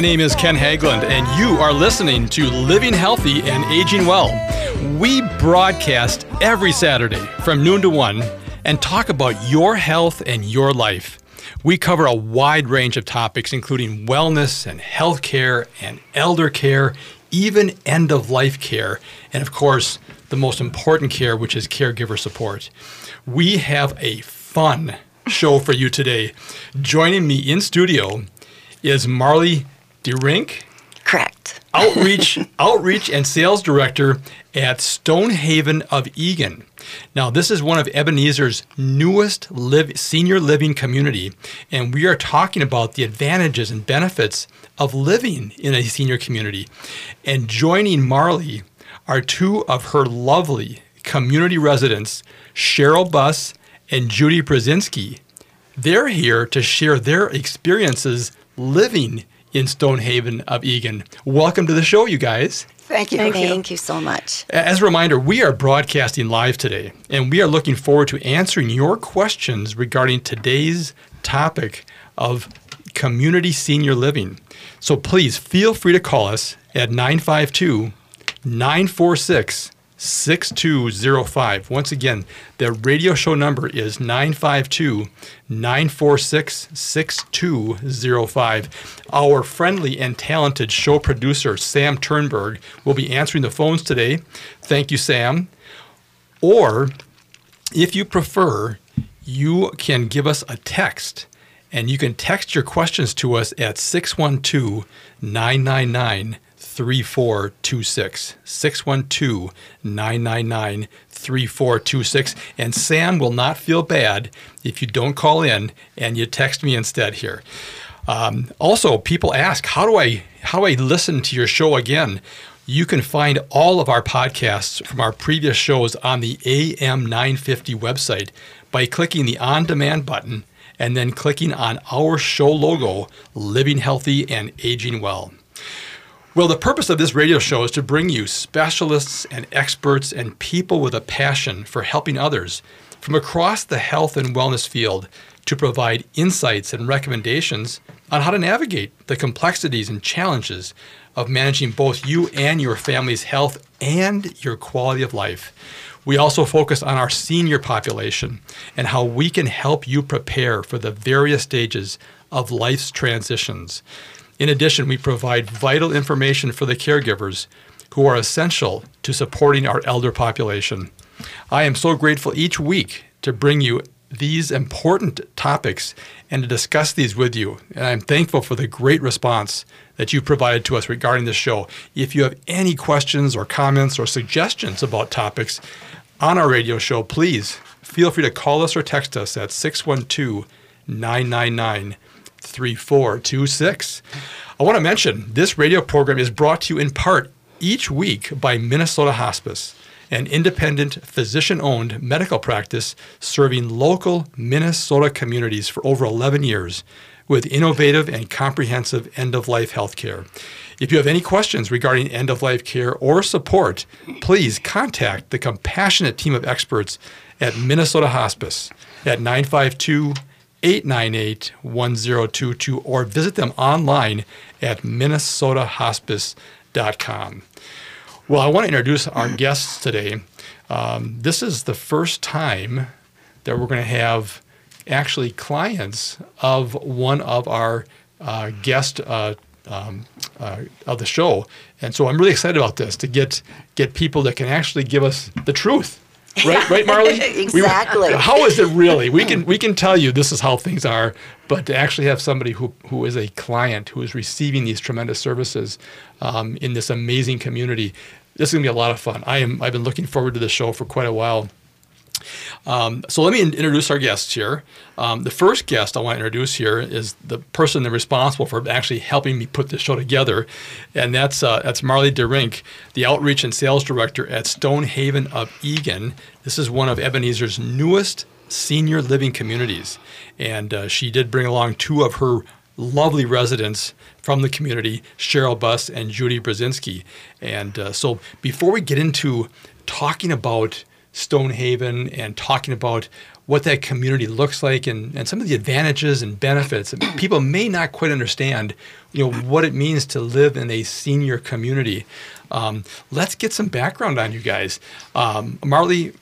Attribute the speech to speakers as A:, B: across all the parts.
A: My name is Ken Haglund, and you are listening to Living Healthy and Aging Well. We broadcast every Saturday from noon to 1 and talk about your health and your life. We cover a wide range of topics, including wellness and health care and elder care, even end of life care, and of course, the most important care, which is caregiver support. We have a fun show for you today. Joining me in studio is Marlie DeRynck.
B: Correct.
A: Outreach, outreach and sales director at Stonehaven of Eagan. Now, this is one of Ebenezer's newest live, senior living community, and we are talking about the advantages and benefits of living in a senior community. And joining Marlie are two of her lovely community residents, Cheryl Buss and Judy Brzezinski. They're here to share their experiences living in Stonehaven of Eagan. Welcome to the show, you guys.
B: Thank you.
C: Thank you.
B: Thank you so much.
A: As a reminder, we are broadcasting live today, and we are looking forward to answering your questions regarding today's topic of community senior living. So please feel free to call us at 952 946 6205. Once again, the radio show number is 952 946 6205. Our friendly and talented show producer, Sam Turnberg, will be answering the phones today. Thank you, Sam. Or if you prefer, you can give us a text. And you can text your questions to us at 612 999 3426. 612 999 3426. And Sam will not feel bad if you don't call in and you text me instead here. Um, also, people ask, how do I how do I listen to your show again? You can find all of our podcasts from our previous shows on the AM 950 website by clicking the on demand button and then clicking on our show logo, Living Healthy and Aging Well. Well, the purpose of this radio show is to bring you specialists and experts and people with a passion for helping others from across the health and wellness field to provide insights and recommendations on how to navigate the complexities and challenges of managing both you and your family's health and your quality of life. We also focus on our senior population and how we can help you prepare for the various stages of life's transitions. In addition, we provide vital information for the caregivers who are essential to supporting our elder population. I am so grateful each week to bring you these important topics and to discuss these with you. And I'm thankful for the great response that you provided to us regarding this show. If you have any questions or comments or suggestions about topics on our radio show, please feel free to call us or text us at 612 999 3426. I want to mention this radio program is brought to you in part each week by Minnesota Hospice, an independent physician owned medical practice serving local Minnesota communities for over 11 years with innovative and comprehensive end of life health care. If you have any questions regarding end of life care or support, please contact the compassionate team of experts at Minnesota Hospice at 952 898 1022 or visit them online at minnesotahospice.com. Well, I want to introduce our guests today. Um, this is the first time that we're going to have actually clients of one of our uh, guest uh, um, uh, of the show, and so I'm really excited about this to get get people that can actually give us the truth right right marlie?
B: Exactly.
A: We, how is it really? We can we can tell you this is how things are but to actually have somebody who who is a client who is receiving these tremendous services um, in this amazing community this is going to be a lot of fun. I am i've been looking forward to this show for quite a while um, so let me in- introduce our guests here. Um, the first guest I want to introduce here is the person responsible for actually helping me put this show together, and that's uh, that's Marlie DeRynck, the outreach and sales director at Stonehaven of Eagan. This is one of Ebenezer's newest senior living communities, and uh, she did bring along two of her lovely residents from the community, Cheryl Buss and Judy Brzezinski. And uh, so before we get into talking about Stonehaven and talking about what that community looks like and, and some of the advantages and benefits. People may not quite understand, you know, what it means to live in a senior community. Um, let's get some background on you guys. Um, Marlie,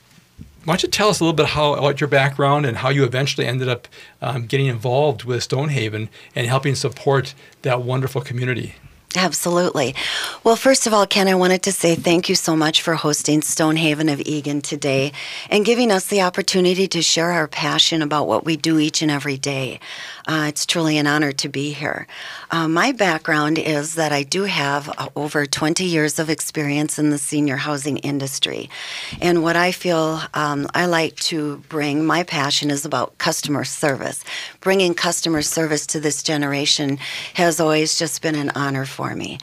A: why don't you tell us a little bit how about your background and how you eventually ended up um, getting involved with Stonehaven and helping support that wonderful community?
B: Absolutely. Well, first of all, Ken, I wanted to say thank you so much for hosting Stonehaven of Eagan today and giving us the opportunity to share our passion about what we do each and every day. Uh, it's truly an honor to be here. Uh, my background is that I do have uh, over 20 years of experience in the senior housing industry. And what I feel um, I like to bring, my passion is about customer service. Bringing customer service to this generation has always just been an honor for me.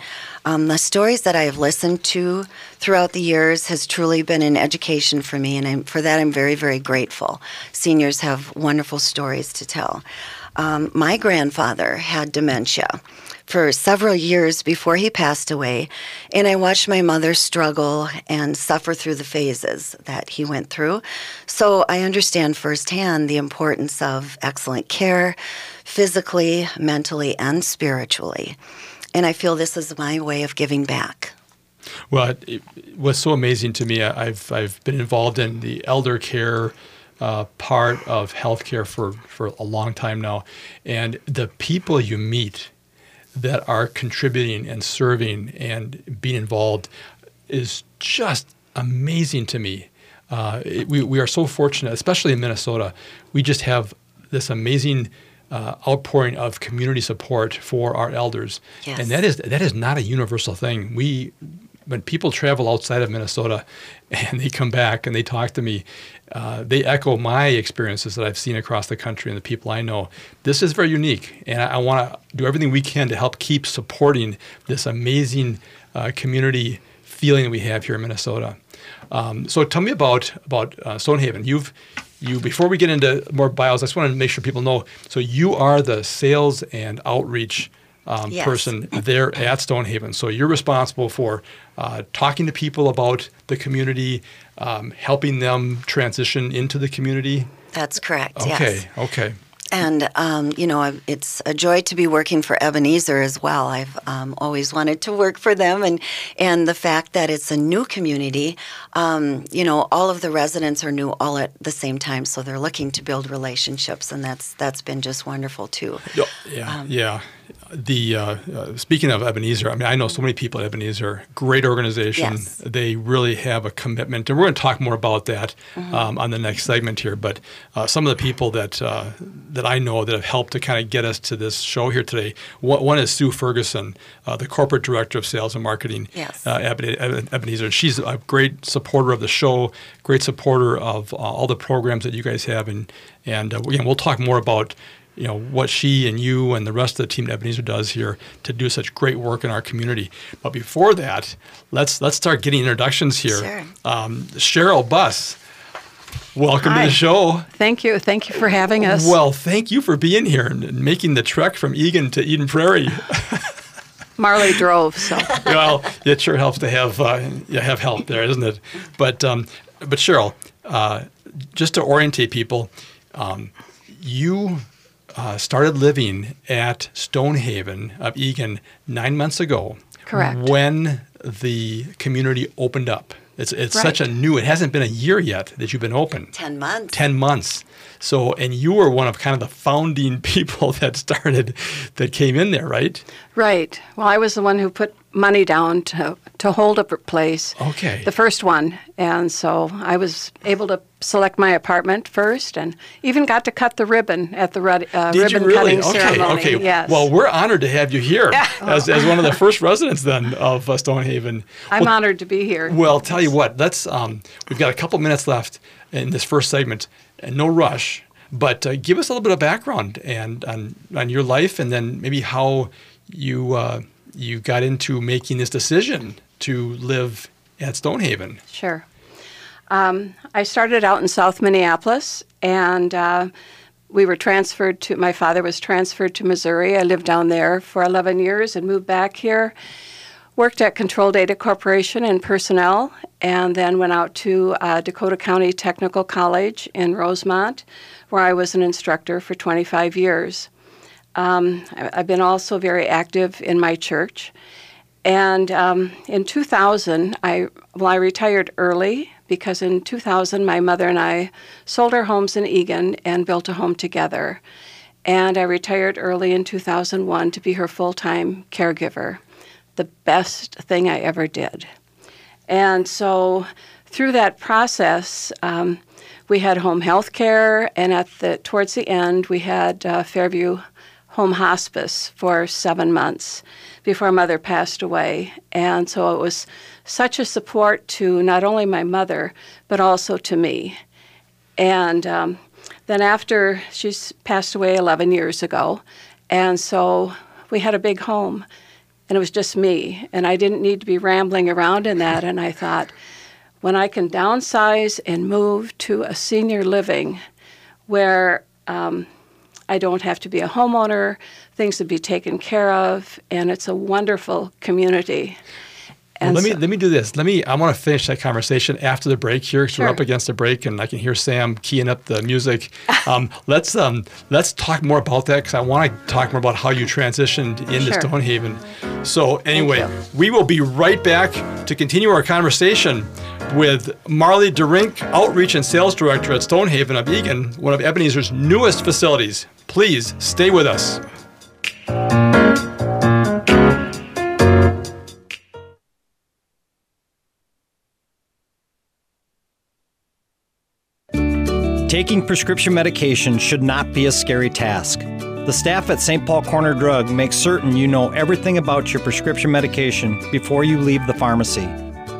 B: Um, the stories that I have listened to throughout the years has truly been an education for me, and I'm, for that I'm very, very grateful. Seniors have wonderful stories to tell. Um, my grandfather had dementia for several years before he passed away, and I watched my mother struggle and suffer through the phases that he went through. So I understand firsthand the importance of excellent care, physically, mentally, and spiritually. And I feel this is my way of giving back.
A: Well, it, it was so amazing to me. I've I've been involved in the elder care uh, part of healthcare for, for a long time now. And the people you meet that are contributing and serving and being involved is just amazing to me. Uh, it, we, we are so fortunate, especially in Minnesota. We just have this amazing uh, outpouring of community support for our elders,
B: yes.
A: and that is that is not a universal thing. We when people travel outside of Minnesota and they come back and they talk to me, uh, they echo my experiences that I've seen across the country and the people I know. This is very unique, and I, I want to do everything we can to help keep supporting this amazing uh, community feeling that we have here in Minnesota. Um, so tell me about about uh, Stonehaven. You've you before we get into more bios, I just want to make sure people know. So you are the sales and outreach um,
B: yes.
A: person there at Stonehaven. So you're responsible for uh, talking to people about the community, um, helping them transition into the community.
B: That's correct.
A: Okay.
B: Yes.
A: Okay.
B: And, um, you know, it's a joy to be working for Ebenezer as well. I've um, always wanted to work for them. And, and the fact that it's a new community, um, you know, all of the residents are new all at the same time. So they're looking to build relationships. And that's, that's been just wonderful, too.
A: Yeah. yeah the uh, uh, speaking of Ebenezer, I mean, I know so many people at Ebenezer. Great organization.
B: Yes.
A: They really have a commitment, and we're going to talk more about that mm-hmm. um, on the next segment here. But uh, some of the people that uh, that I know that have helped to kind of get us to this show here today. One, one is Sue Ferguson, uh, the corporate director of sales and marketing
B: yes.
A: Uh, at Ebenezer. She's a great supporter of the show, great supporter of all the programs that you guys have, and and again, we'll talk more about you know what she and you and the rest of the team at Ebenezer does here to do such great work in our community. But before that, let's let's start getting introductions here.
B: Sure.
A: Um, Cheryl Buss, welcome
C: Hi.
A: to the show.
C: Thank you. Thank you for having us.
A: Well, thank you for being here and making the trek from Eagan to Eden Prairie.
C: Marlie drove, so
A: well, it sure helps to have uh, you have help there, isn't it? But um, but Cheryl, uh, just to orientate people, um, you uh, started living at Stonehaven of Eagan nine months ago.
C: Correct.
A: When the community opened up. It's, it's
C: Right.
A: such a new, it hasn't been a year yet that you've been open.
B: 10 months.
A: 10 months. So, and you were one of kind of the founding people that started, that came in there, right?
C: right. Well, I was the one who put money down to to hold a place.
A: Okay.
C: The first one, and so I was able to select my apartment first, and even got to cut the ribbon at the red, uh,
A: Did you
C: ribbon
A: really?
C: cutting
A: Okay,
C: ceremony.
A: okay.
C: Yes.
A: Well, we're honored to have you here as, as one of the first residents then of uh, Stonehaven.
C: I'm
A: Well,
C: honored to be here.
A: Well, tell you what, let's. Um, we've got a couple minutes left in this first segment, and no rush. But uh, give us a little bit of background and on on your life, and then maybe how you uh, you got into making this decision to live at Stonehaven.
C: Sure. Um, I started out in South Minneapolis, and uh, we were transferred to. My father was transferred to Missouri. I lived down there for 11 years and moved back here. worked at Control Data Corporation in personnel, and then went out to uh, Dakota County Technical College in Rosemount, where I was an instructor for 25 years. Um, I've been also very active in my church. And um, in 2000, I, well, I retired early because in 2000, my mother and I sold our homes in Eagan and built a home together. And I retired early in 2001 to be her full time caregiver. The best thing I ever did. And so through that process, um, we had home health care, and at the towards the end, we had uh, Fairview Home Hospice for seven months before mother passed away. And so it was such a support to not only my mother, but also to me. And um, then after she's passed away 11 years ago, and so we had a big home, and it was just me, and I didn't need to be rambling around in that. And I thought, when I can downsize and move to a senior living where um, I don't have to be a homeowner, things to be taken care of, and it's a wonderful community.
A: Well, let me let me do this. Let me. I want to finish that conversation after the break here, because
C: Sure.
A: we're up against the break, and I can hear Sam keying up the music. Um, let's um, let's talk more about that because I want to talk more about how you transitioned into
C: Sure.
A: Stonehaven. So anyway, we will be right back to continue our conversation with Marlie DeRynck, Outreach and Sales Director at Stonehaven of Eagan, one of Ebenezer's newest facilities. Please stay with us.
D: Taking prescription medication should not be a scary task. The staff at St. Paul Corner Drug makes certain you know everything about your prescription medication before you leave the pharmacy.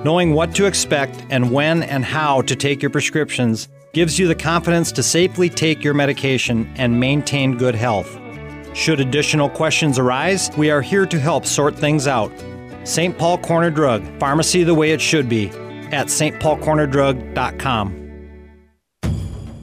D: Knowing what to expect and when and how to take your prescriptions gives you the confidence to safely take your medication and maintain good health. Should additional questions arise, we are here to help sort things out. St. Paul Corner Drug, pharmacy the way it should be, at stpaulcornerdrug.com.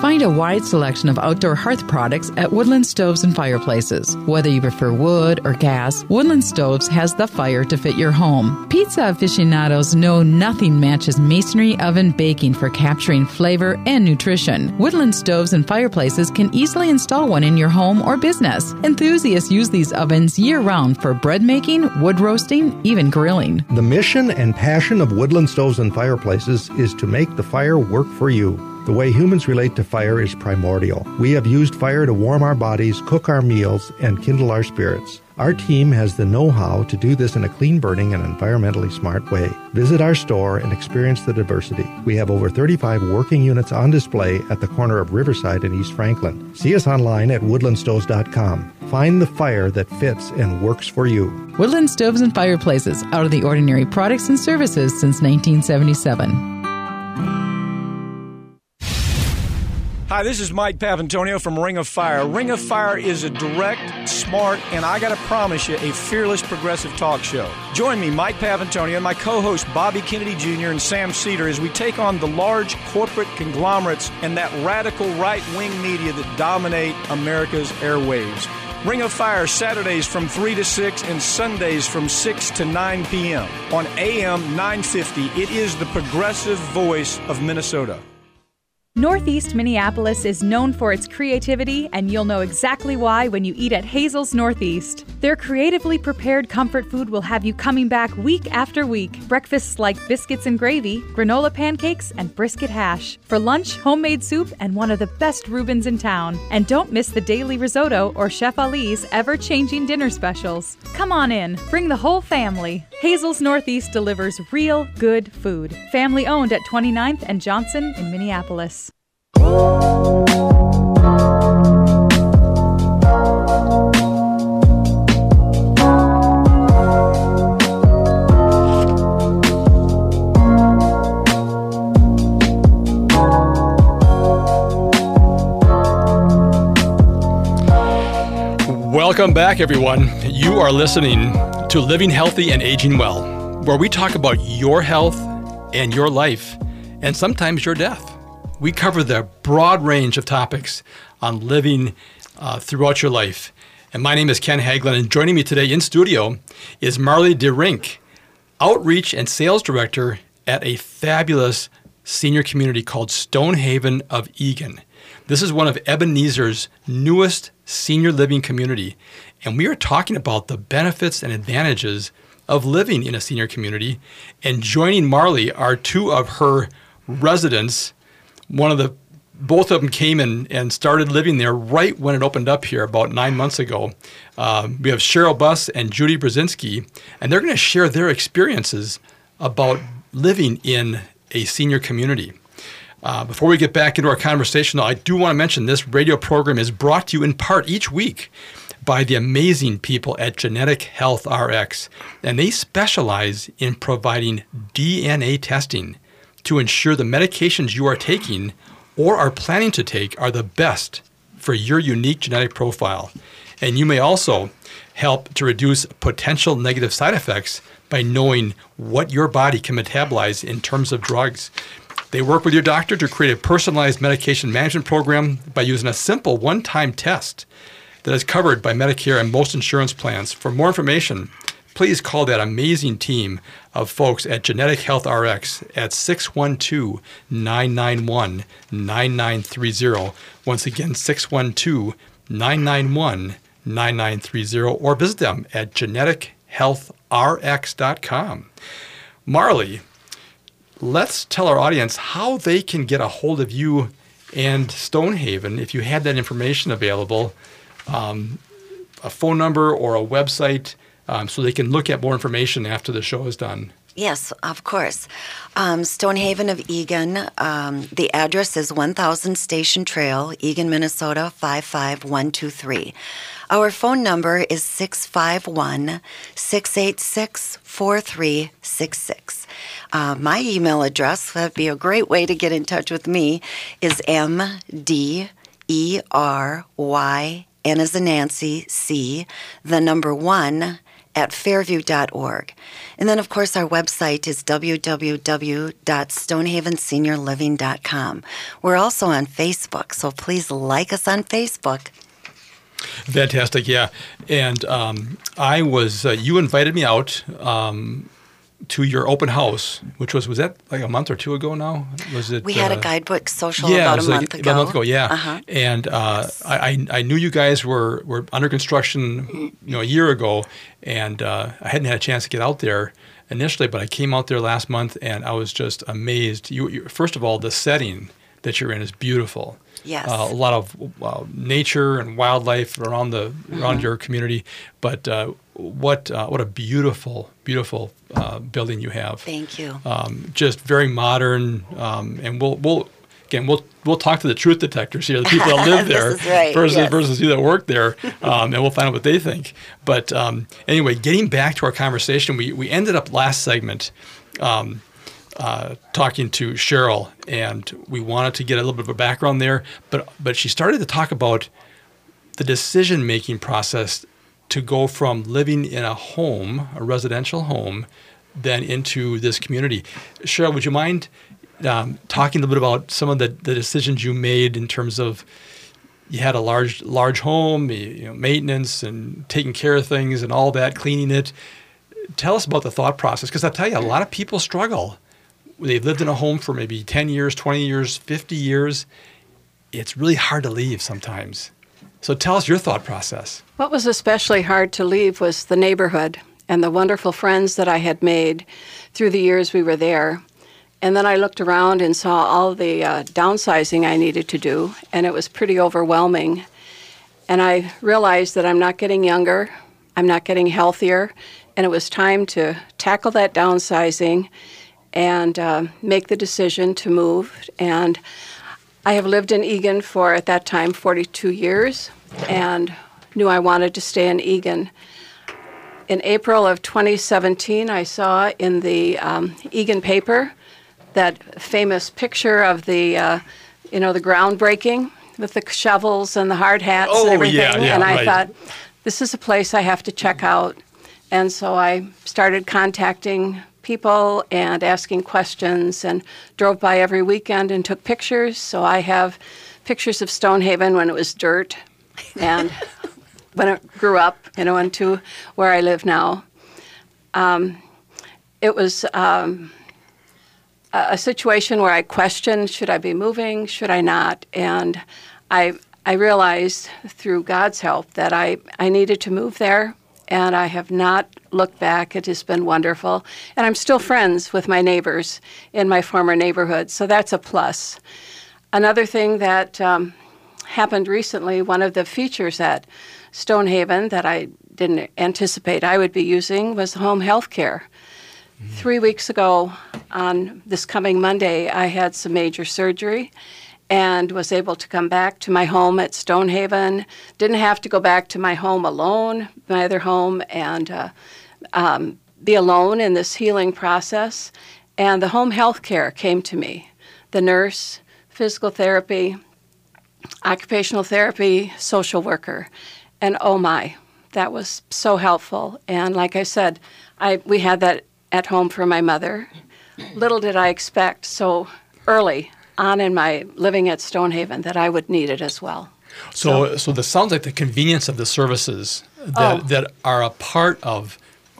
E: Find a wide selection of outdoor hearth products at Woodland Stoves and Fireplaces. Whether you prefer wood or gas, Woodland Stoves has the fire to fit your home. Pizza aficionados know nothing matches masonry oven baking for capturing flavor and nutrition. Woodland Stoves and Fireplaces can easily install one in your home or business. Enthusiasts use these ovens year round for bread making, wood roasting, even grilling.
F: The mission and passion of Woodland Stoves and Fireplaces is to make the fire work for you. The way humans relate to fire is primordial. We have used fire to warm our bodies, cook our meals, and kindle our spirits. Our team has the know how to do this in a clean burning and environmentally smart way. Visit our store and experience the diversity. We have over 35 working units on display at the corner of Riverside and East Franklin. See us online at woodlandstoves.com. Find the fire that fits and works for you.
E: Woodland Stoves and Fireplaces, out of the ordinary products and services since 1977.
G: Hi, this is Mike Papantonio from Ring of Fire. Ring of Fire is a direct, smart, and I got to promise you, a fearless progressive talk show. Join me, Mike Papantonio, and my co host Bobby Kennedy Jr. and Sam Seder as we take on the large corporate conglomerates and that radical right wing media that dominate America's airwaves. Ring of Fire Saturdays from 3 to 6 and Sundays from 6 to 9 p.m. on AM 950. It is the progressive voice of Minnesota.
H: Northeast Minneapolis is known for its creativity, and you'll know exactly why when you eat at Hazel's Northeast. Their creatively prepared comfort food will have you coming back week after week. Breakfasts like biscuits and gravy, granola pancakes, and brisket hash. For lunch, homemade soup and one of the best Reubens in town. And don't miss the daily risotto or Chef Ali's ever changing dinner specials. Come on in, bring the whole family. Hazel's Northeast delivers real good food. Family owned at 29th and Johnson in Minneapolis.
A: Welcome back, everyone. You are listening to Living Healthy and Aging Well, where we talk about your health and your life, and sometimes your death. We cover the broad range of topics on living uh, throughout your life. And my name is Ken Haglund, and joining me today in studio is Marlie DeRynck, Outreach and Sales Director at a fabulous senior community called Stonehaven of Eagan. This is one of Ebenezer's newest senior living community, and we are talking about the benefits and advantages of living in a senior community. And joining Marlie are two of her residents. One of the both of them came in and started living there right when it opened up here about nine months ago. Um, we have Cheryl Buss and Judy Brzezinski, and they're going to share their experiences about living in a senior community. Uh, before we get back into our conversation, though, I do want to mention this radio program is brought to you in part each week by the amazing people at Genetic Health RX, and they specialize in providing DNA testing to ensure the medications you are taking or are planning to take are the best for your unique genetic profile. And you may also help to reduce potential negative side effects by knowing what your body can metabolize in terms of drugs. They work with your doctor to create a personalized medication management program by using a simple one time test that is covered by Medicare and most insurance plans. For more information, please call that amazing team of folks at Genetic Health RX at 612 991 9930. Once again, 612 991 9930, or visit them at genetichealthrx.com. Marley, let's tell our audience how they can get a hold of you and Stonehaven if you had that information available, um, a phone number or a website, um, so they can look at more information after the show is done.
B: Yes, of course. Um, Stonehaven of Eagan. Um, the address is 1000 Station Trail, Eagan, Minnesota 55123. Our phone number is 651 686 4366. Uh, my email address, that'd be a great way to get in touch with me, is mdery, as in Nancy, C, the number one, at fairview.org. And then, of course, our website is www.stonehavenseniorliving.com. We're also on Facebook, so please like us on Facebook.
A: Fantastic, yeah. And um, I was, uh, you invited me out um, to your open house, which was, was that like a month or two ago now? Was it?
B: We had
A: uh,
B: a guidebook social
A: yeah,
B: about a
A: like
B: month ago.
A: About a month ago, yeah.
B: Uh-huh.
A: And uh, I, I I knew you guys were, were under construction, you know, a year ago, and uh, I hadn't had a chance to get out there initially, but I came out there last month, and I was just amazed. You, you first of all, the setting that you're in is beautiful.
B: Yes.
A: Uh, a lot of uh, nature and wildlife around the around
B: Mhm.
A: your community, but uh, what uh, what a beautiful beautiful uh, building you have.
B: Thank you.
A: Um, just very modern, um, and we'll we'll again we'll we'll talk to the truth detectors here, the people that live there
B: right,
A: versus
B: yes.
A: versus you that work there, um, and we'll find out what they think. But um, anyway, getting back to our conversation, we we ended up last segment. Um, uh, talking to Cheryl, and we wanted to get a little bit of a background there, but but she started to talk about the decision making process to go from living in a home, a residential home, then into this community. Cheryl, would you mind um, talking a little bit about some of the, the decisions you made in terms of you had a large large home, you know, maintenance and taking care of things and all that, cleaning it. Tell us about the thought process, because I tell you, a lot of people struggle. They've lived in a home for maybe 10 years, 20 years, 50 years. It's really hard to leave sometimes. So tell us your thought process.
C: What was especially hard to leave was the neighborhood and the wonderful friends that I had made through the years we were there. And then I looked around and saw all the uh, downsizing I needed to do, and it was pretty overwhelming. And I realized that I'm not getting younger, I'm not getting healthier, and it was time to tackle that downsizing and uh, make the decision to move. And I have lived in Eagan for, at that time, 42 years and knew I wanted to stay in Eagan. In April of 2017, I saw in the um, Eagan paper that famous picture of the, uh, you know, the groundbreaking with the shovels and the hard hats
A: Oh,
C: and everything.
A: yeah, yeah,
C: and I
A: right.
C: thought, this is a place I have to check out. And so I started contacting people and asking questions and drove by every weekend and took pictures. So I have pictures of Stonehaven when it was dirt and when it grew up, you know, into where I live now. Um, it was um, a, a situation where I questioned should I be moving, should I not? And I, I realized through God's help that I, I needed to move there and I have not looked back. It has been wonderful. And I'm still friends with my neighbors in my former neighborhood, so that's a plus. Another thing that um, happened recently, one of the features at Stonehaven that I didn't anticipate I would be using was home health care. Mm-hmm. Three weeks ago, on this coming Monday, I had some major surgery and was able to come back to my home at Stonehaven. Didn't have to go back to my home alone, my other home, and uh, um, be alone in this healing process. And the home health care came to me. The nurse, physical therapy, occupational therapy, social worker. And oh my, that was so helpful. And like I said, I, we had that at home for my mother. Little did I expect so early on in my living at Stonehaven that I would need it as well.
A: So, so, so this sounds like the convenience of the services that, oh. that are a part of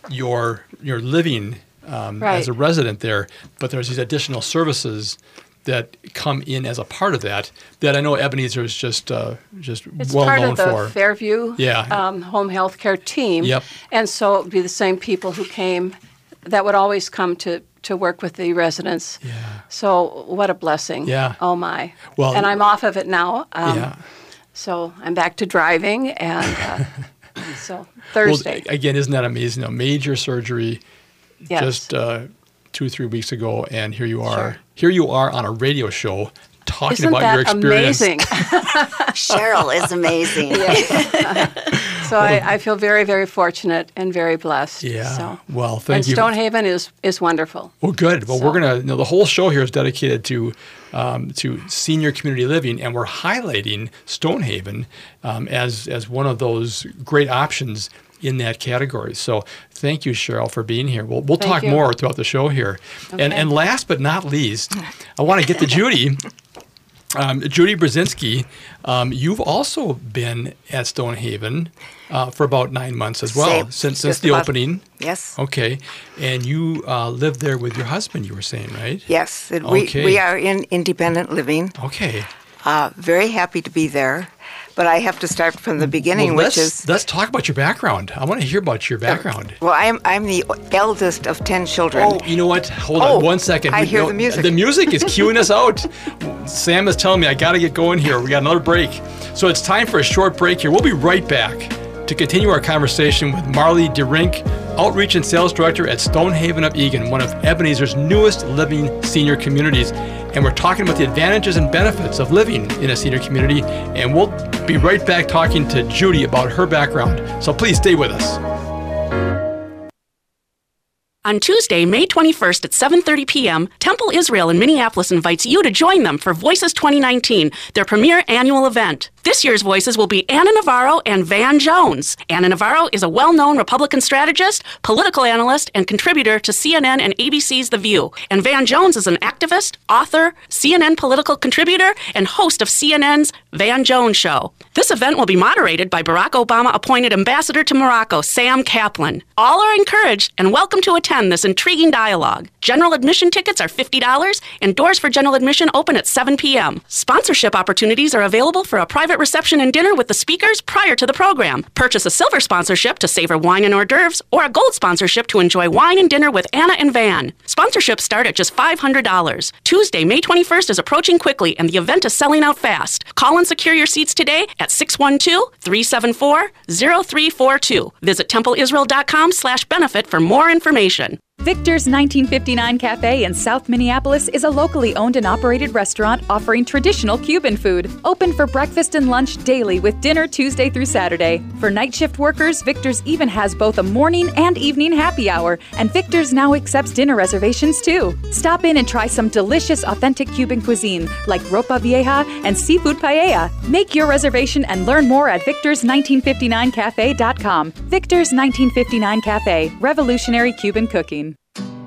A: your your living um, right. as a resident there, but there's these additional services that come in as a part of that that I know Ebenezer is just uh, just
C: it's
A: well
C: part
A: known
C: of the
A: for.
C: Fairview
A: yeah.
C: um, home health care team.
A: Yep.
C: And so it would be the same people who came that would always come to to work with the residents.
A: Yeah.
C: So what a blessing.
A: Yeah.
C: Oh my.
A: Well,
C: and I'm off of it now.
A: Um, yeah.
C: So I'm back to driving, and uh, so Thursday.
A: Well, again, isn't that amazing? A major surgery,
C: yes.
A: just uh, two three weeks ago, and here you are.
C: Sure.
A: Here you are on a radio show talking
C: Isn't
A: about
C: that
A: your experience.
C: Amazing.
B: Cheryl is amazing.
C: so I, I, feel very, very fortunate and very blessed.
A: Yeah.
C: So.
A: Well, thank
C: and
A: you.
C: And Stonehaven is is wonderful.
A: Well, good. Well,
C: so.
A: we're gonna. You know, the whole show here is dedicated to um, to senior community living, and we're highlighting Stonehaven um, as as one of those great options in that category. So thank you, Cheryl, for being here. We'll, we'll talk
C: you.
A: more throughout the show here.
C: Okay.
A: And, and last but not least, I want to get to Judy. Um, Judy Brzezinski, um, you've also been at Stonehaven uh, for about nine months as well,
I: Same.
A: since, since
I: Just
A: the
I: about-
A: opening.
I: Yes.
A: Okay. And you uh, lived there with your husband, you were saying, right?
I: Yes, and we,
A: Okay.
I: we are in independent living.
A: Okay.
I: Uh, very happy to be there, but I have to start from the beginning,
A: well,
I: which is
A: let's talk about your background. I want to hear about your background.
I: well, I'm I'm the eldest of ten children.
A: Oh, you know what? Hold
I: Oh,
A: on one second.
I: I
A: We-
I: hear the music.
A: The music is cueing us out. Sam is telling me I got to get going here. We got another break. So it's time for a short break here. We'll be right back to continue our conversation with Marlie DeRynck, Outreach and Sales Director at Stonehaven of Eagan, one of Ebenezer's newest living senior communities. And we're talking about the advantages and benefits of living in a senior community. And we'll be right back talking to Judy about her background. So please stay with us.
J: On Tuesday, May 21st at 7:30 p.m., Temple Israel in Minneapolis invites you to join them for Voices 2019, their premier annual event. This year's voices will be Ana Navarro and Van Jones. Ana Navarro is a well-known Republican strategist, political analyst, and contributor to CNN and ABC's The View. And Van Jones is an activist, author, CNN political contributor, and host of CNN's Van Jones Show. This event will be moderated by Barack Obama appointed ambassador to Morocco, Sam Kaplan. All are encouraged and welcome to attend this intriguing dialogue. General admission tickets are $50 and doors for general admission open at 7 p.m. Sponsorship opportunities are available for a private reception and dinner with the speakers prior to the program. Purchase a silver sponsorship to savor wine and hors d'oeuvres or a gold sponsorship to enjoy wine and dinner with Anna and Van. Sponsorships start at just $500. Tuesday, May 21st is approaching quickly and the event is selling out fast. Call and secure your seats today at 612-374-0342. Visit templeisrael.com slash benefit for more information.
H: Victor's 1959 Cafe in South Minneapolis is a locally owned and operated restaurant offering traditional Cuban food. Open for breakfast and lunch daily with dinner Tuesday through Saturday. For night shift workers, Victor's even has both a morning and evening happy hour, and Victor's now accepts dinner reservations too. Stop in and try some delicious authentic Cuban cuisine like ropa vieja and seafood paella. Make your reservation and learn more at victors1959cafe.com. Victor's 1959 Cafe, revolutionary Cuban cooking.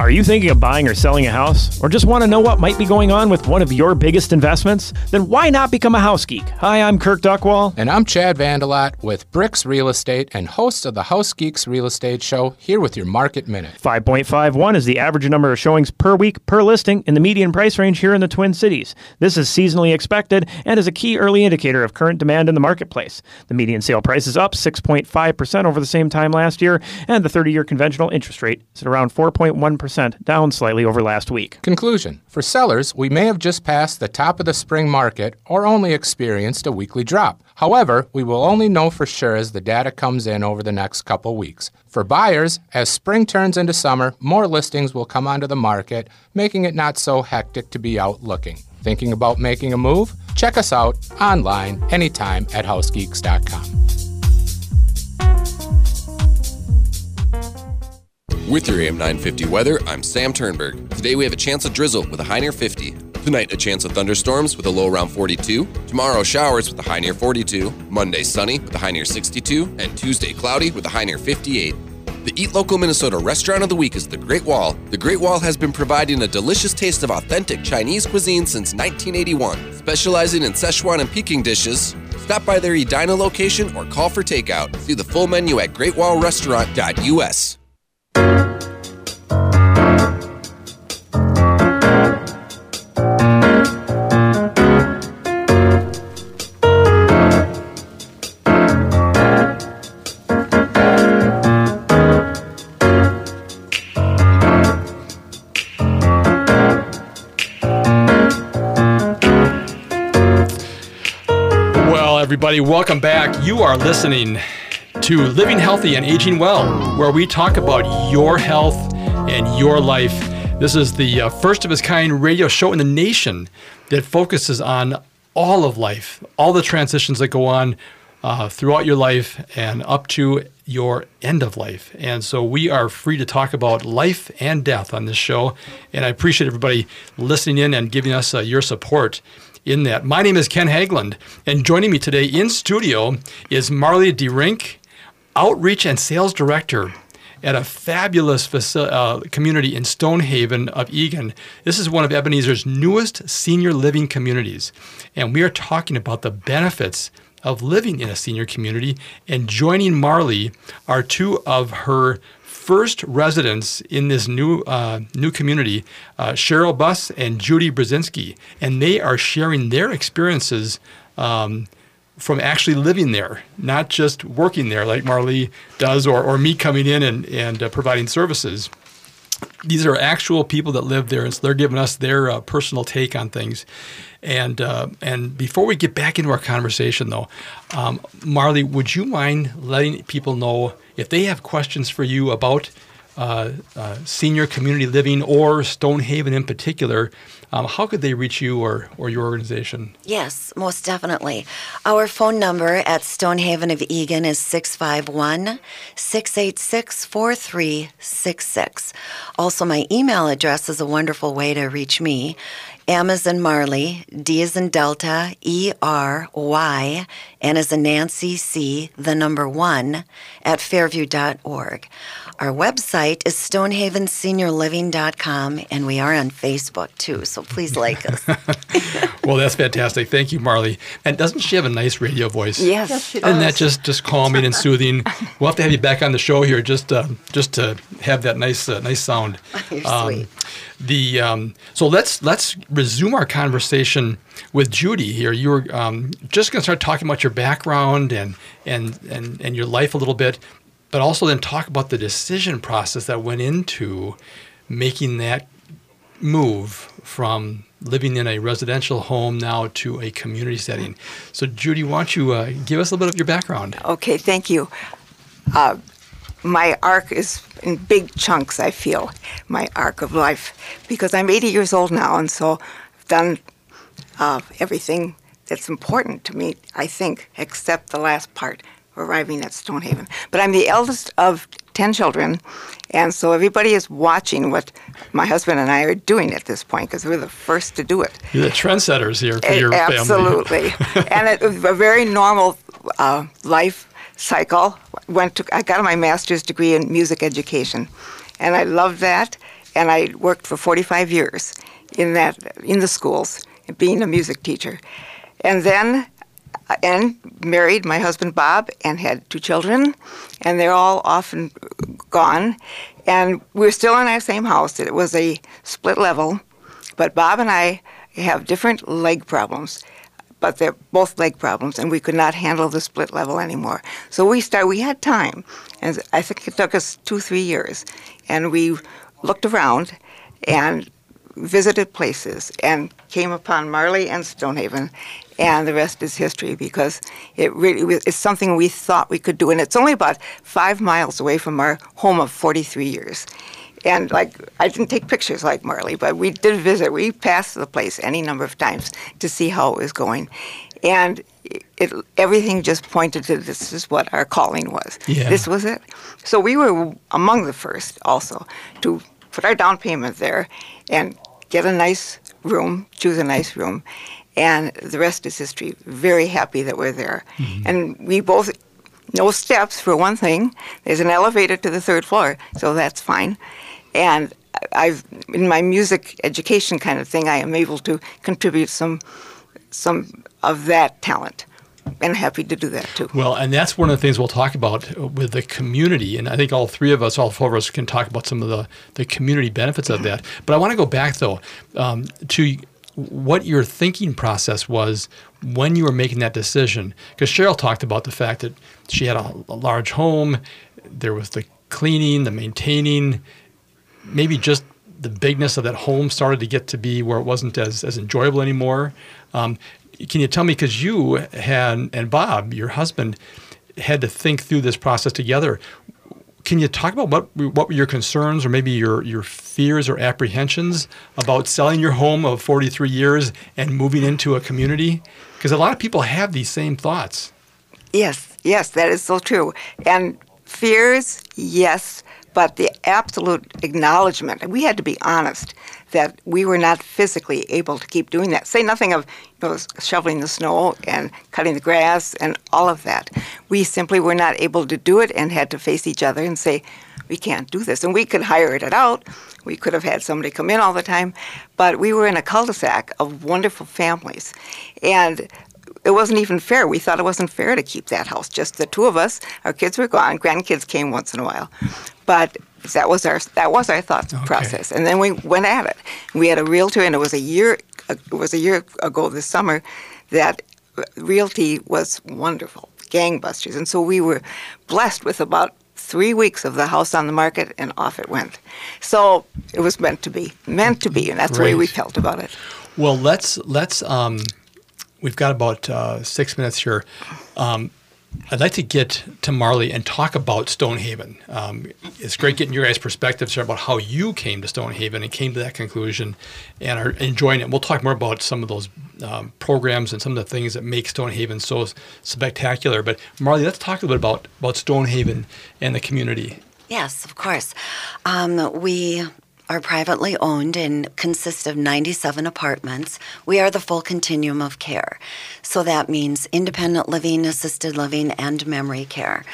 K: Are you thinking of buying or selling a house? Or just want to know what might be going on with one of your biggest investments? Then why not become a house geek? Hi, I'm Kirk Duckwall.
L: And I'm Chad Vandelat with Bricks Real Estate and host of the House Geeks Real Estate Show here with your Market Minute.
K: 5.51 is the average number of showings per week per listing in the median price range here in the Twin Cities. This is seasonally expected and is a key early indicator of current demand in the marketplace. The median sale price is up 6.5% over the same time last year, and the 30 year conventional interest rate is at around 4.1% down slightly over last week.
L: Conclusion For sellers, we may have just passed the top of the spring market or only experienced a weekly drop. However, we will only know for sure as the data comes in over the next couple weeks. For buyers, as spring turns into summer, more listings will come onto the market, making it not so hectic to be out looking. Thinking about making a move? Check us out online anytime at housegeeks.com.
M: With your AM 950 weather, I'm Sam Turnberg. Today we have a chance of drizzle with a high near 50. Tonight, a chance of thunderstorms with a low around 42. Tomorrow, showers with a high near 42. Monday, sunny with a high near 62. And Tuesday, cloudy with a high near 58. The Eat Local Minnesota Restaurant of the Week is The Great Wall. The Great Wall has been providing a delicious taste of authentic Chinese cuisine since 1981. Specializing in Szechuan and Peking dishes, stop by their Edina location or call for takeout. See the full menu at greatwallrestaurant.us.
A: Well, everybody, welcome back. You are listening to Living Healthy and Aging Well, where we talk about your health and your life. This is the uh, first of its kind radio show in the nation that focuses on all of life, all the transitions that go on uh, throughout your life and up to your end of life. And so we are free to talk about life and death on this show. And I appreciate everybody listening in and giving us uh, your support in that. My name is Ken Haglund, and joining me today in studio is Marlie DeRynck, Outreach and Sales Director at a fabulous faci- uh, community in Stonehaven of Eagan. This is one of Ebenezer's newest senior living communities, and we are talking about the benefits of living in a senior community. And joining Marlie are two of her first residents in this new uh, new community, uh, Cheryl Buss and Judy Brzezinski, and they are sharing their experiences. Um, from actually living there, not just working there like Marlie does, or, or me coming in and, and uh, providing services. These are actual people that live there, and so they're giving us their uh, personal take on things. And uh, and before we get back into our conversation, though, um, Marlie, would you mind letting people know if they have questions for you about uh, uh, senior community living or Stonehaven in particular? Um, how could they reach you or, or your organization?
B: Yes, most definitely. Our phone number at Stonehaven of Eagan is 651 686 4366. Also, my email address is a wonderful way to reach me. M as in Marlie, D as in Delta, E R Y, N as in Nancy, C, the number one, at fairview.org. Our website is stonehavenseniorliving.com, and we are on Facebook too, so please like us.
A: well, that's fantastic. Thank you, Marlie. And doesn't she have a nice radio voice?
B: Yes, yes she
A: Isn't that just, just calming and soothing? We'll have to have you back on the show here just uh, just to have that nice uh, nice sound.
B: You're um, sweet.
A: The um, so let's let's resume our conversation with Judy here. You were um, just going to start talking about your background and and and and your life a little bit, but also then talk about the decision process that went into making that move from living in a residential home now to a community setting. So, Judy, why don't you uh, give us a little bit of your background?
I: Okay, thank you. Uh, my arc is in big chunks, I feel, my arc of life, because I'm 80 years old now, and so I've done uh, everything that's important to me, I think, except the last part, arriving at Stonehaven. But I'm the eldest of 10 children, and so everybody is watching what my husband and I are doing at this point because we're the first to do it.
A: You're the trendsetters here for your
I: Absolutely.
A: family.
I: Absolutely. and it was a very normal uh, life cycle. Went to, I got my master's degree in music education, and I loved that. And I worked for 45 years in that in the schools, being a music teacher. And then uh, and married my husband Bob and had two children, and they're all off and gone. And we're still in our same house. It was a split level, but Bob and I have different leg problems. But they're both leg problems, and we could not handle the split level anymore. So we start. We had time, and I think it took us two, three years, and we looked around, and visited places and came upon Marlie and Stonehaven, and the rest is history because it really it's something we thought we could do, and it's only about five miles away from our home of 43 years. And like I didn't take pictures like Marlie, but we did visit. We passed the place any number of times to see how it was going, and it, everything just pointed to this is what our calling was.
A: Yeah.
I: This was it. So we were among the first also to put our down payment there and get a nice room, choose a nice room, and the rest is history. Very happy that we're there. Mm-hmm. And we both, no steps for one thing. There's an elevator to the third floor, so that's fine. And I've, in my music education kind of thing, I am able to contribute some, some of that talent and happy to do that too.
A: Well, and that's one of the things we'll talk about with the community. And I think all three of us, all four of us, can talk about some of the, the community benefits of that. But I want to go back, though, um, to what your thinking process was when you were making that decision. Because Cheryl talked about the fact that she had a, a large home, there was the cleaning, the maintaining, maybe just the bigness of that home started to get to be where it wasn't as, as enjoyable anymore. Um, can you tell me because you had and Bob, your husband, had to think through this process together. Can you talk about what what were your concerns or maybe your your fears or apprehensions about selling your home of 43 years and moving into a community? Because a lot of people have these same thoughts.
I: Yes, yes, that is so true. And fears, yes, but the absolute acknowledgement, we had to be honest that we were not physically able to keep doing that. Say nothing of you know, shoveling the snow and cutting the grass and all of that. We simply were not able to do it and had to face each other and say, we can't do this. And we could hire it out. We could have had somebody come in all the time, but we were in a cul-de-sac of wonderful families. And it wasn't even fair. We thought it wasn't fair to keep that house, just the two of us. Our kids were gone. Grandkids came once in a while, but that was our that was our thought okay. process. And then we went at it. We had a realtor, and it was a year it was a year ago this summer that realty was wonderful, gangbusters, and so we were blessed with about three weeks of the house on the market, and off it went. So it was meant to be, meant to be, and that's Great. the way we felt about it.
A: Well, let's let's. Um, we've got about uh, six minutes here. Um, I'd like to get to Marlie and talk about Stonehaven. Um, it's great getting your guys' perspectives about how you came to Stonehaven and came to that conclusion and are enjoying it. We'll talk more about some of those um, programs and some of the things that make Stonehaven so spectacular. But Marlie, let's talk a little bit about, about Stonehaven and the community.
B: Yes, of course. Um, we are privately owned and consist of 97 apartments. We are the full continuum of care. So that means independent living, assisted living, and memory care.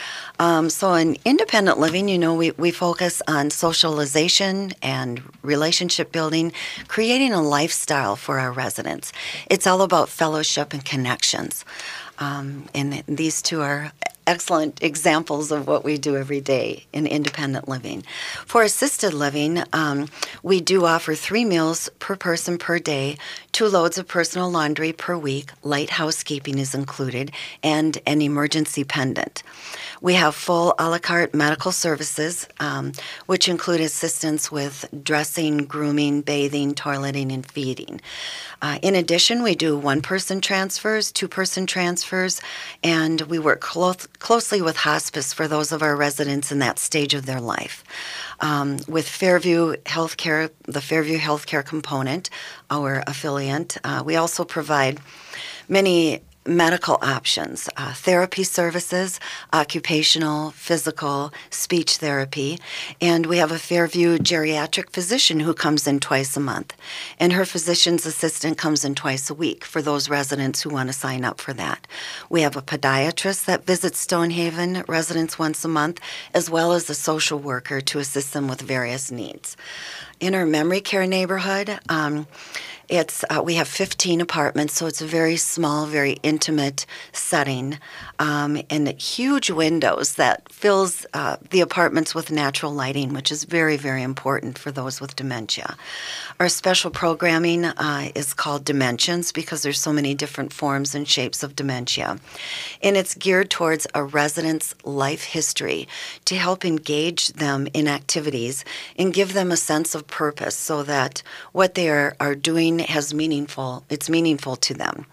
B: Um, so in independent living, you know, we, we focus on socialization and relationship building, creating a lifestyle for our residents. It's all about fellowship and connections. Um, and these two are excellent examples of what we do every day in independent living. For assisted living, um, we do offer three meals per person per day, two loads of personal laundry per week, light housekeeping is included, and an emergency pendant. We have full a la carte medical services, um, which include assistance with dressing, grooming, bathing, toileting, and feeding. Uh, in addition, we do one person transfers, two person transfers, and we work clo- closely with hospice for those of our residents in that stage of their life. Um, with Fairview Healthcare, the Fairview Healthcare component, our affiliate, uh, we also provide many medical options, uh, therapy services, occupational, physical, speech therapy, and we have a Fairview geriatric physician who comes in twice a month. And her physician's assistant comes in twice a week for those residents who want to sign up for that. We have a podiatrist that visits Stonehaven residents once a month, as well as a social worker to assist them with various needs. In our memory care neighborhood, um, it's uh, we have 15 apartments, so it's a very small, very intimate setting, um, and huge windows that fills uh, the apartments with natural lighting, which is very, very important for those with dementia. Our special programming uh, is called Dimensions because there's so many different forms and shapes of dementia, and it's geared towards a resident's life history to help engage them in activities and give them a sense of purpose, so that what they are, are doing has meaningful. It's meaningful to them.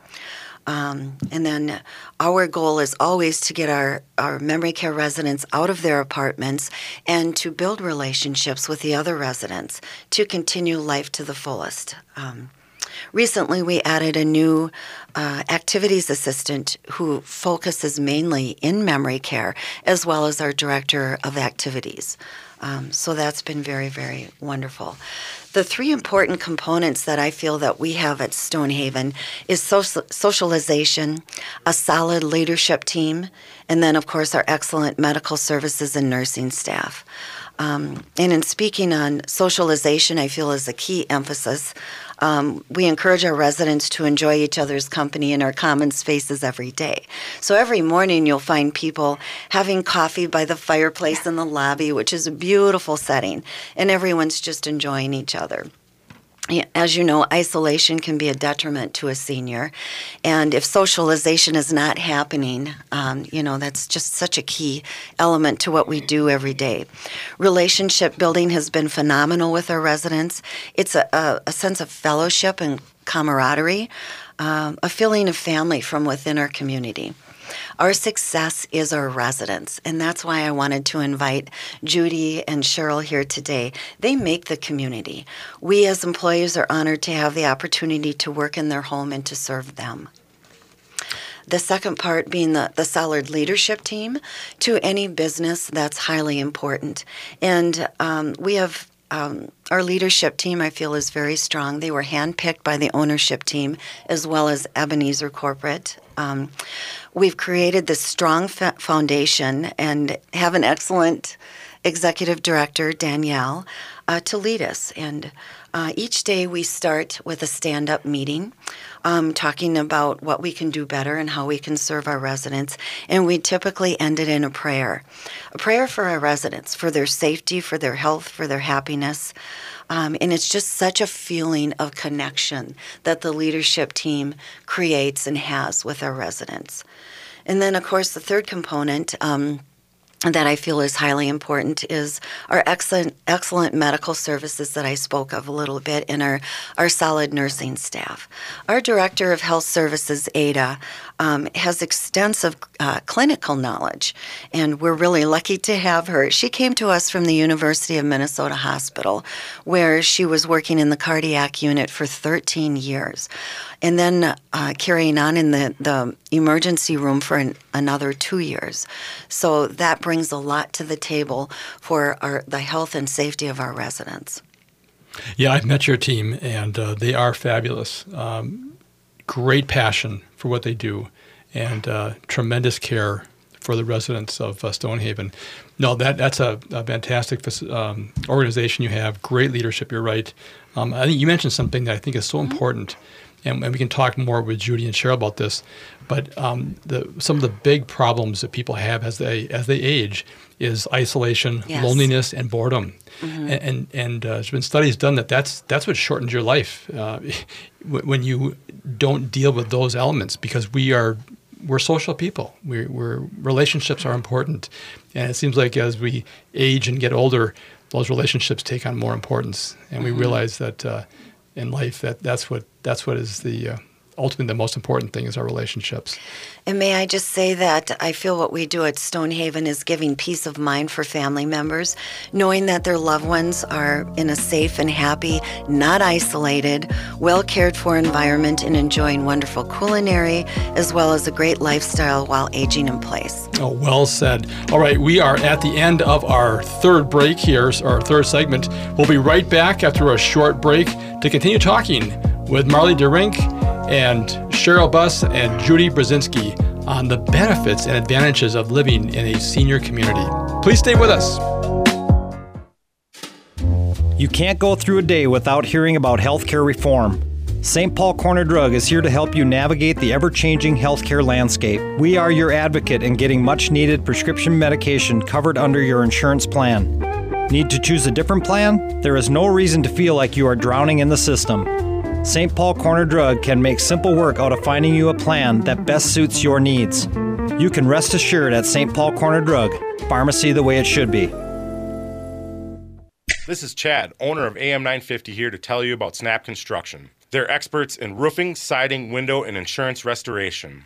B: Um, and then our goal is always to get our, our memory care residents out of their apartments and to build relationships with the other residents to continue life to the fullest. Um, recently, we added a new uh, activities assistant who focuses mainly in memory care, as well as our director of activities. Um, so that's been very, very wonderful. The three important components that I feel that we have at Stonehaven is social, socialization, a solid leadership team, and then, of course, our excellent medical services and nursing staff. Um, and in speaking on socialization, I feel is a key emphasis. Um, we encourage our residents to enjoy each other's company in our common spaces every day. So every morning you'll find people having coffee by the fireplace in the lobby, which is a beautiful setting, and everyone's just enjoying each other as you know, isolation can be a detriment to a senior. And if socialization is not happening, um, you know, that's just such a key element to what we do every day. Relationship building has been phenomenal with our residents. It's a, a, a sense of fellowship and camaraderie, um, a feeling of family from within our community. Our success is our residents, and that's why I wanted to invite Judy and Cheryl here today. They make the community. We as employees are honored to have the opportunity to work in their home and to serve them. The second part being the, the solid leadership team to any business that's highly important. And um, we have um, our leadership team, I feel, is very strong. They were handpicked by the ownership team as well as Ebenezer Corporate. Um, we've created this strong foundation and have an excellent executive director, Danielle, uh, to lead us. And uh, each day we start with a stand up meeting um, talking about what we can do better and how we can serve our residents. And we typically end it in a prayer a prayer for our residents, for their safety, for their health, for their happiness. Um, and it's just such a feeling of connection that the leadership team creates and has with our residents. And then, of course, the third component. Um, that I feel is highly important is our excellent excellent medical services that I spoke of a little bit and our our solid nursing staff. Our director of health services, Ada, um, has extensive uh, clinical knowledge, and we're really lucky to have her. She came to us from the University of Minnesota Hospital, where she was working in the cardiac unit for 13 years, and then uh, carrying on in the, the emergency room for an, another two years. So that brings a lot to the table for our, the health and safety of our residents.
A: Yeah, I've met your team, and uh, they are fabulous. Um, great passion for what they do, and uh, tremendous care for the residents of uh, Stonehaven. No, that that's a, a fantastic um, organization you have. Great leadership. You're right. Um, I think you mentioned something that I think is so
B: Mm-hmm.
A: important, and, and we can talk more with Judy and Cheryl about this. But um, the, some of the big problems that people have as they as they age is isolation,
B: Yes.
A: loneliness, and boredom.
B: Mhm.
A: And and, and uh, there's been studies done that that's that's what shortens your life uh, when you don't deal with those elements because we are we're social people. We're, we're relationships are important, and it seems like as we age and get older, those relationships take on more importance, and we
B: Mhm.
A: realize that uh, in life that that's what that's what is the uh, ultimately the most important thing is our relationships.
B: And may I just say that I feel what we do at Stonehaven is giving peace of mind for family members, knowing that their loved ones are in a safe and happy, not isolated, well cared for environment and enjoying wonderful culinary as well as a great lifestyle while aging in place.
A: Oh, well said. All right, we are at the end of our third break here, our third segment. We'll be right back after a short break to continue talking with Marlie DeRynck and Cheryl Buss and Judy Brzezinski on the benefits and advantages of living in a senior community. Please stay with us.
D: You can't go through a day without hearing about healthcare reform. St. Paul Corner Drug is here to help you navigate the ever changing healthcare landscape. We are your advocate in getting much needed prescription medication covered under your insurance plan. Need to choose a different plan? There is no reason to feel like you are drowning in the system. St. Paul Corner Drug can make simple work out of finding you a plan that best suits your needs. You can rest assured at St. Paul Corner Drug, pharmacy the way it should be.
N: This is Chad, owner of AM 950, here to tell you about Snap Construction. They're experts in roofing, siding, window, and insurance restoration.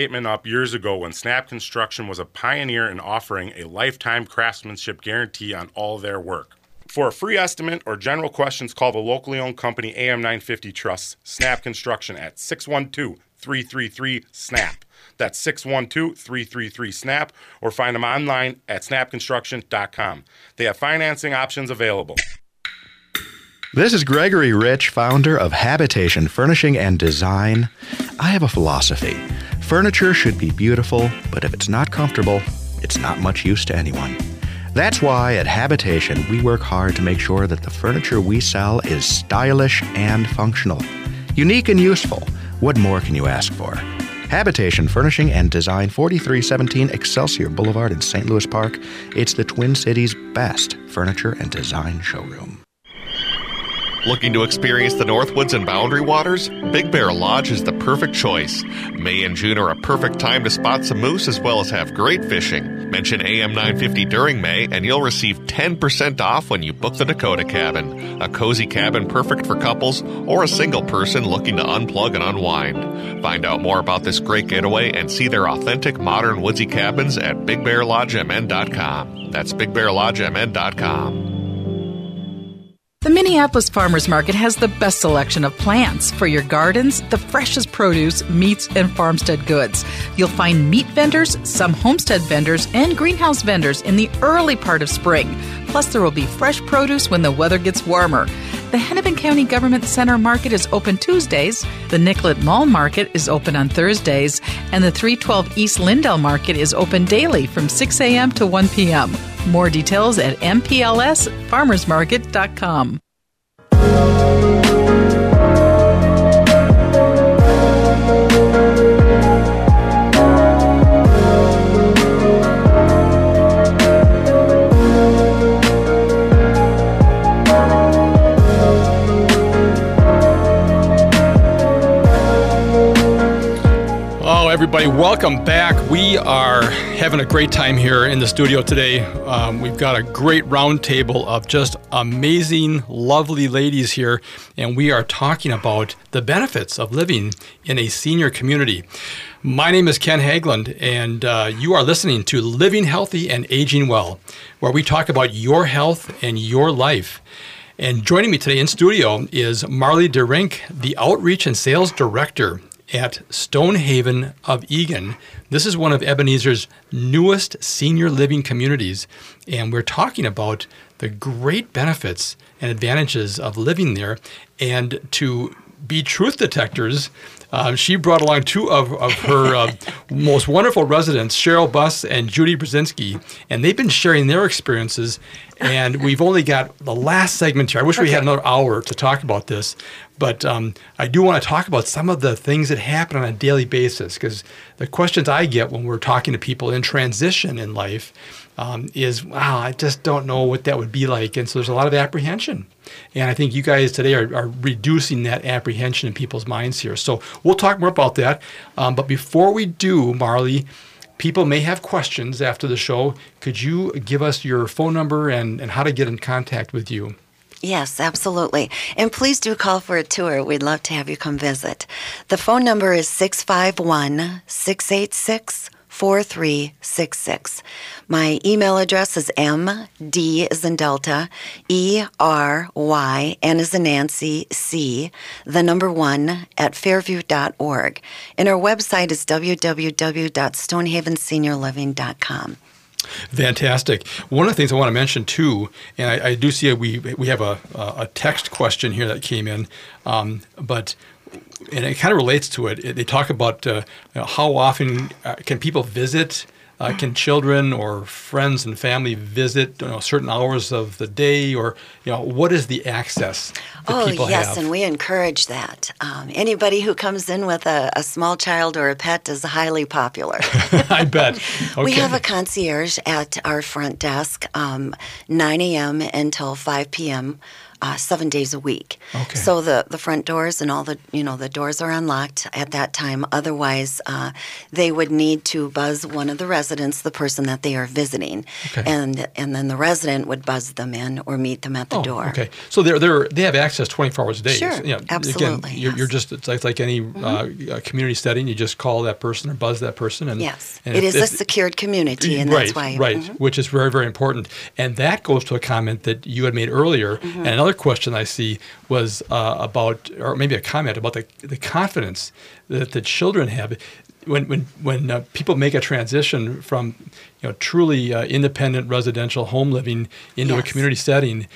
N: up years ago when Snap Construction was a pioneer in offering a lifetime craftsmanship guarantee on all their work. For a free estimate or general questions, call the locally owned company AM950 Trust, Snap Construction at 612 333 SNAP. That's 612 333 SNAP, or find them online at snapconstruction.com. They have financing options available.
O: This is Gregory Rich, founder of Habitation Furnishing and Design. I have a philosophy furniture should be beautiful, but if it's not comfortable, it's not much use to anyone. That's why at Habitation we work hard to make sure that the furniture we sell is stylish and functional, unique and useful. What more can you ask for? Habitation Furnishing and Design, 4317 Excelsior Boulevard in St. Louis Park. It's the Twin Cities' best furniture and design showroom.
P: Looking to experience the Northwoods and Boundary Waters? Big Bear Lodge is the perfect choice. May and June are a perfect time to spot some moose as well as have great fishing. Mention AM 950 during May and you'll receive 10% off when you book the Dakota Cabin. A cozy cabin perfect for couples or a single person looking to unplug and unwind. Find out more about this great getaway and see their authentic modern woodsy cabins at BigBearLodgeMN.com. That's BigBearLodgeMN.com.
E: The Minneapolis Farmers Market has the best selection of plants for your gardens, the freshest produce, meats, and farmstead goods. You'll find meat vendors, some homestead vendors, and greenhouse vendors in the early part of spring. Plus, there will be fresh produce when the weather gets warmer. The Hennepin County Government Center Market is open Tuesdays, the Nicollet Mall Market is open on Thursdays, and the 312 East Lyndale Market is open daily from 6 a.m. to 1 p.m. More details at mplsfarmersmarket.com.
A: everybody. Welcome back. We are having a great time here in the studio today. Um, we've got a great roundtable of just amazing, lovely ladies here, and we are talking about the benefits of living in a senior community. My name is Ken Haglund, and uh, you are listening to Living Healthy and Aging Well, where we talk about your health and your life. And joining me today in studio is Marlie DeRynck, the Outreach and Sales Director at Stonehaven of Eagan. This is one of Ebenezer's newest senior living communities, and we're talking about the great benefits and advantages of living there and to be truth detectors. Um, she brought along two of, of her uh, most wonderful residents, Cheryl Buss and Judy Brzezinski, and they've been sharing their experiences. And we've only got the last segment here. I wish we had another hour to talk about this, but um, I do want to talk about some of the things that happen on a daily basis because the questions I get when we're talking to people in transition in life um, is, wow, I just don't know what that would be like. And so there's a lot of apprehension. And I think you guys today are, are reducing that apprehension in people's minds here. So we'll talk more about that. Um, but before we do, Marlie, people may have questions after the show. Could you give us your phone number and, and how to get in contact with you?
B: Yes, absolutely. And please do call for a tour. We'd love to have you come visit. The phone number is 651 686 4366. My email address is md is in Delta, E R Y, N is in Nancy, C, the number one at fairview.org. And our website is www.stonehavenseniorliving.com.
A: Fantastic. One of the things I want to mention too, and I, I do see a, we we have a a text question here that came in, um, but and it kind of relates to it. They talk about uh, you know, how often uh, can people visit. Uh, can children or friends and family visit you know, certain hours of the day, or you know, what is the access that
B: oh,
A: people
B: yes,
A: have?
B: and we encourage that. Um, anybody who comes in with a, a, small child or a pet is highly popular.
A: I bet. Okay.
B: We have a concierge at our front desk, um, 9 a.m. until 5 p.m uh, seven days a week.
A: Okay.
B: So the, the front doors and all the you know the doors are unlocked at that time. Otherwise, uh, they would need to buzz one of the residents, the person that they are visiting,
A: Okay.
B: and and then the resident would buzz them in or meet them at the
A: Oh,
B: door.
A: Okay, so they're they're they have access 24 hours a day.
B: Sure,
A: You know,
B: absolutely, Mm-hmm.
A: Again, you're, you're just it's like, like any uh, uh, community setting. You just call that person or buzz that person, and
B: Yes,
A: and
B: it
A: if-
B: is a secured community, and
A: right,
B: that's why.
A: right,
B: mhm.
A: which is very very important. And that goes to a comment that you had made earlier.
B: Mhm.
A: And another question I see was uh, about, or maybe a comment about the the confidence that the children have. When, when, when uh, people make a transition from you know truly uh, independent residential home living into a community setting,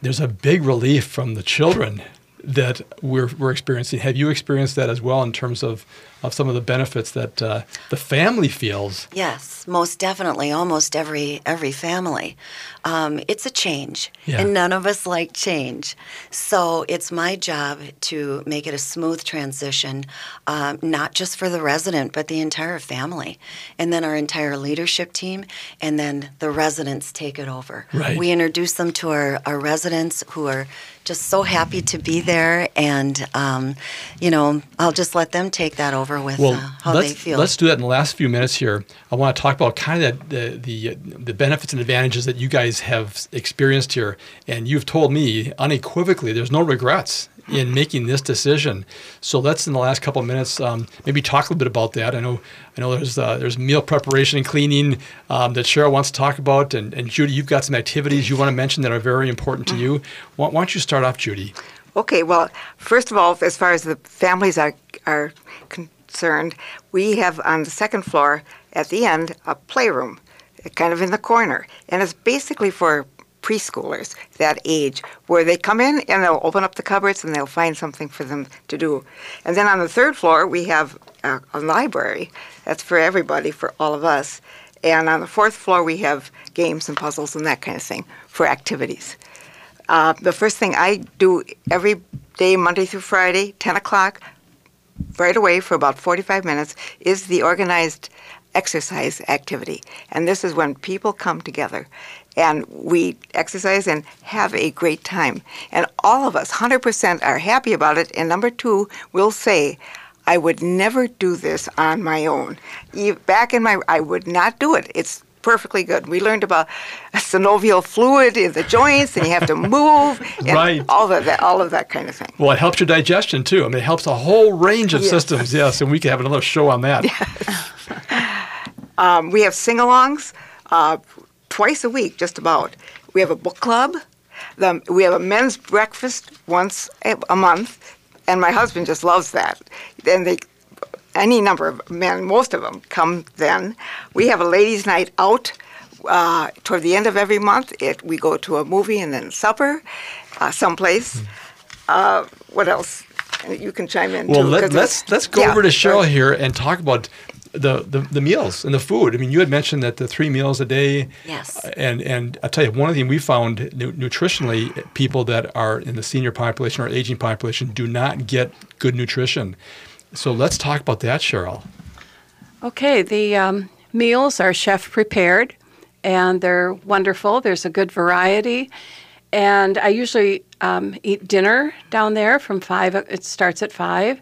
A: there's a big relief from the children that we're, we're experiencing. Have you experienced that as well in terms of, of some of the benefits that uh, the family feels?
B: Yes, most definitely. Almost every every family. Um, it's a change,
A: Yeah.
B: and none of us like change. So it's my job to make it a smooth transition, um, not just for the resident, but the entire family, and then our entire leadership team, and then the residents take it over.
A: Right.
B: We introduce them to our, our residents who are just so happy to be there, and um, you know, I'll just let them take that over with uh, how
A: let's,
B: they feel.
A: let's do that in the last few minutes here. I want to talk about kind of the, the, the benefits and advantages that you guys have experienced here. And you've told me unequivocally there's no regrets in making this decision. So let's, in the last couple of minutes, um, maybe talk a little bit about that. I know, I know there's uh, there's meal preparation and cleaning um, that Cheryl wants to talk about, and, and Judy, you've got some activities you want to mention that are very important to you. Why, why don't you start off, Judy?
I: Okay, well, first of all, as far as the families are, are concerned, we have on the second floor at the end a playroom, kind of in the corner. And it's basically for preschoolers that age where they come in and they'll open up the cupboards and they'll find something for them to do. And then on the third floor, we have a, a library that's for everybody, for all of us. And on the fourth floor, we have games and puzzles and that kind of thing for activities. Uh, the first thing I do every day, Monday through Friday, 10 o'clock, right away for about 45 minutes, is the organized exercise activity. And this is when people come together and we exercise and have a great time. And all of us, 100%, are happy about it. And number two, we'll say, I would never do this on my own. Back in my, I would not do it. It's perfectly good. We learned about synovial fluid in the joints, and you have to move, and
A: Right.
I: all of that, all of that kind of thing.
A: Well, it helps your digestion too. I mean, it helps a whole range of
I: Yes.
A: systems. Yes, and we could have another show on that.
I: Um, we have sing-alongs uh, twice a week, just about. We have a book club. The, we have a men's breakfast once a, a month, and my husband just loves that. And they, any number of men, most of them come then. We have a ladies' night out uh, toward the end of every month. It, we go to a movie and then supper, uh, someplace. Uh, what else? You can chime in.
A: Well,
I: too,
A: let,
I: 'cause
A: let's let's go
I: yeah,
A: over to Cheryl
I: sorry.
A: here and talk about the, the the meals and the food. I mean, you had mentioned that the three meals a day.
B: Yes.
A: And and I tell you, one of the things we found nu- nutritionally, people that are in the senior population or aging population do not get good nutrition. So let's talk about that, Cheryl.
C: Okay, the um, meals are chef prepared and they're wonderful. There's a good variety. And I usually um, eat dinner down there from five. It starts at five.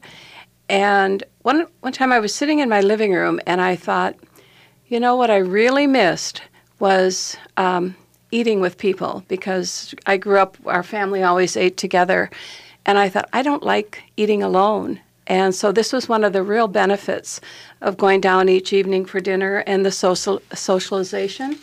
C: And one, one time I was sitting in my living room and I thought, you know, what I really missed was um, eating with people because I grew up, our family always ate together. And I thought, I don't like eating alone. And so this was one of the real benefits of going down each evening for dinner and the social socialization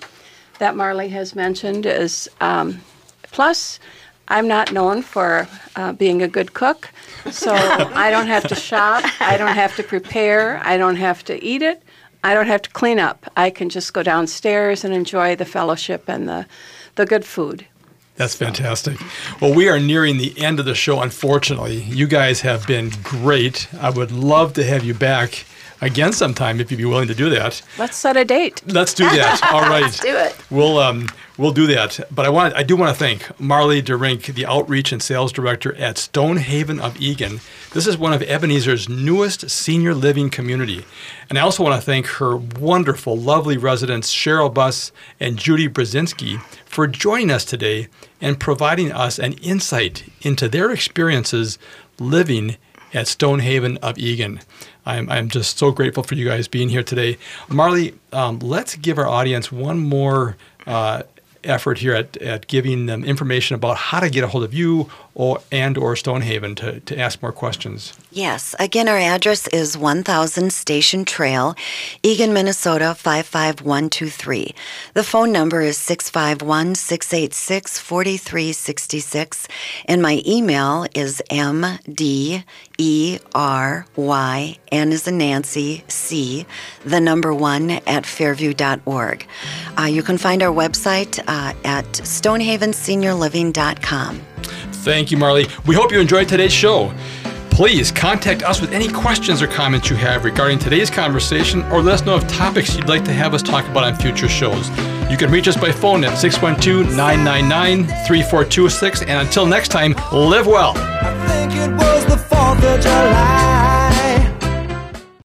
C: that Marlie has mentioned is um, plus I'm not known for uh, being a good cook, so I don't have to shop, I don't have to prepare, I don't have to eat it, I don't have to clean up. I can just go downstairs and enjoy the fellowship and the, the good food.
A: That's fantastic. Well, we are nearing the end of the show, unfortunately. You guys have been great. I would love to have you back again sometime if you'd be willing to do that.
C: Let's set a date.
A: Let's do that. All right.
C: Let's do it.
A: We'll um we'll do that. But I want I do want to thank Marlie DeRynck, the outreach and sales director at Stonehaven of Eagan. This is one of Ebenezer's newest senior living community. And I also want to thank her wonderful, lovely residents Cheryl Buss and Judy Brzezinski for joining us today and providing us an insight into their experiences living at Stonehaven of Eagan. I'm, I'm just so grateful for you guys being here today. Marlie, um, let's give our audience one more uh, effort here at, at giving them information about how to get a hold of you or and or Stonehaven to, to ask more questions.
B: Yes. Again, our address is 1000 Station Trail, Eagan, Minnesota 55123. The phone number is 651 686 4366. And my email is mdery, N is in Nancy, C, the number one at fairview.org. Uh, you can find our website uh, at stonehavenseniorliving.com.
A: Thank you, Marlie. We hope you enjoyed today's show. Please contact us with any questions or comments you have regarding today's conversation or let us know of topics you'd like to have us talk about on future shows. You can reach us by phone at 612 999 3426. And until next time, live well.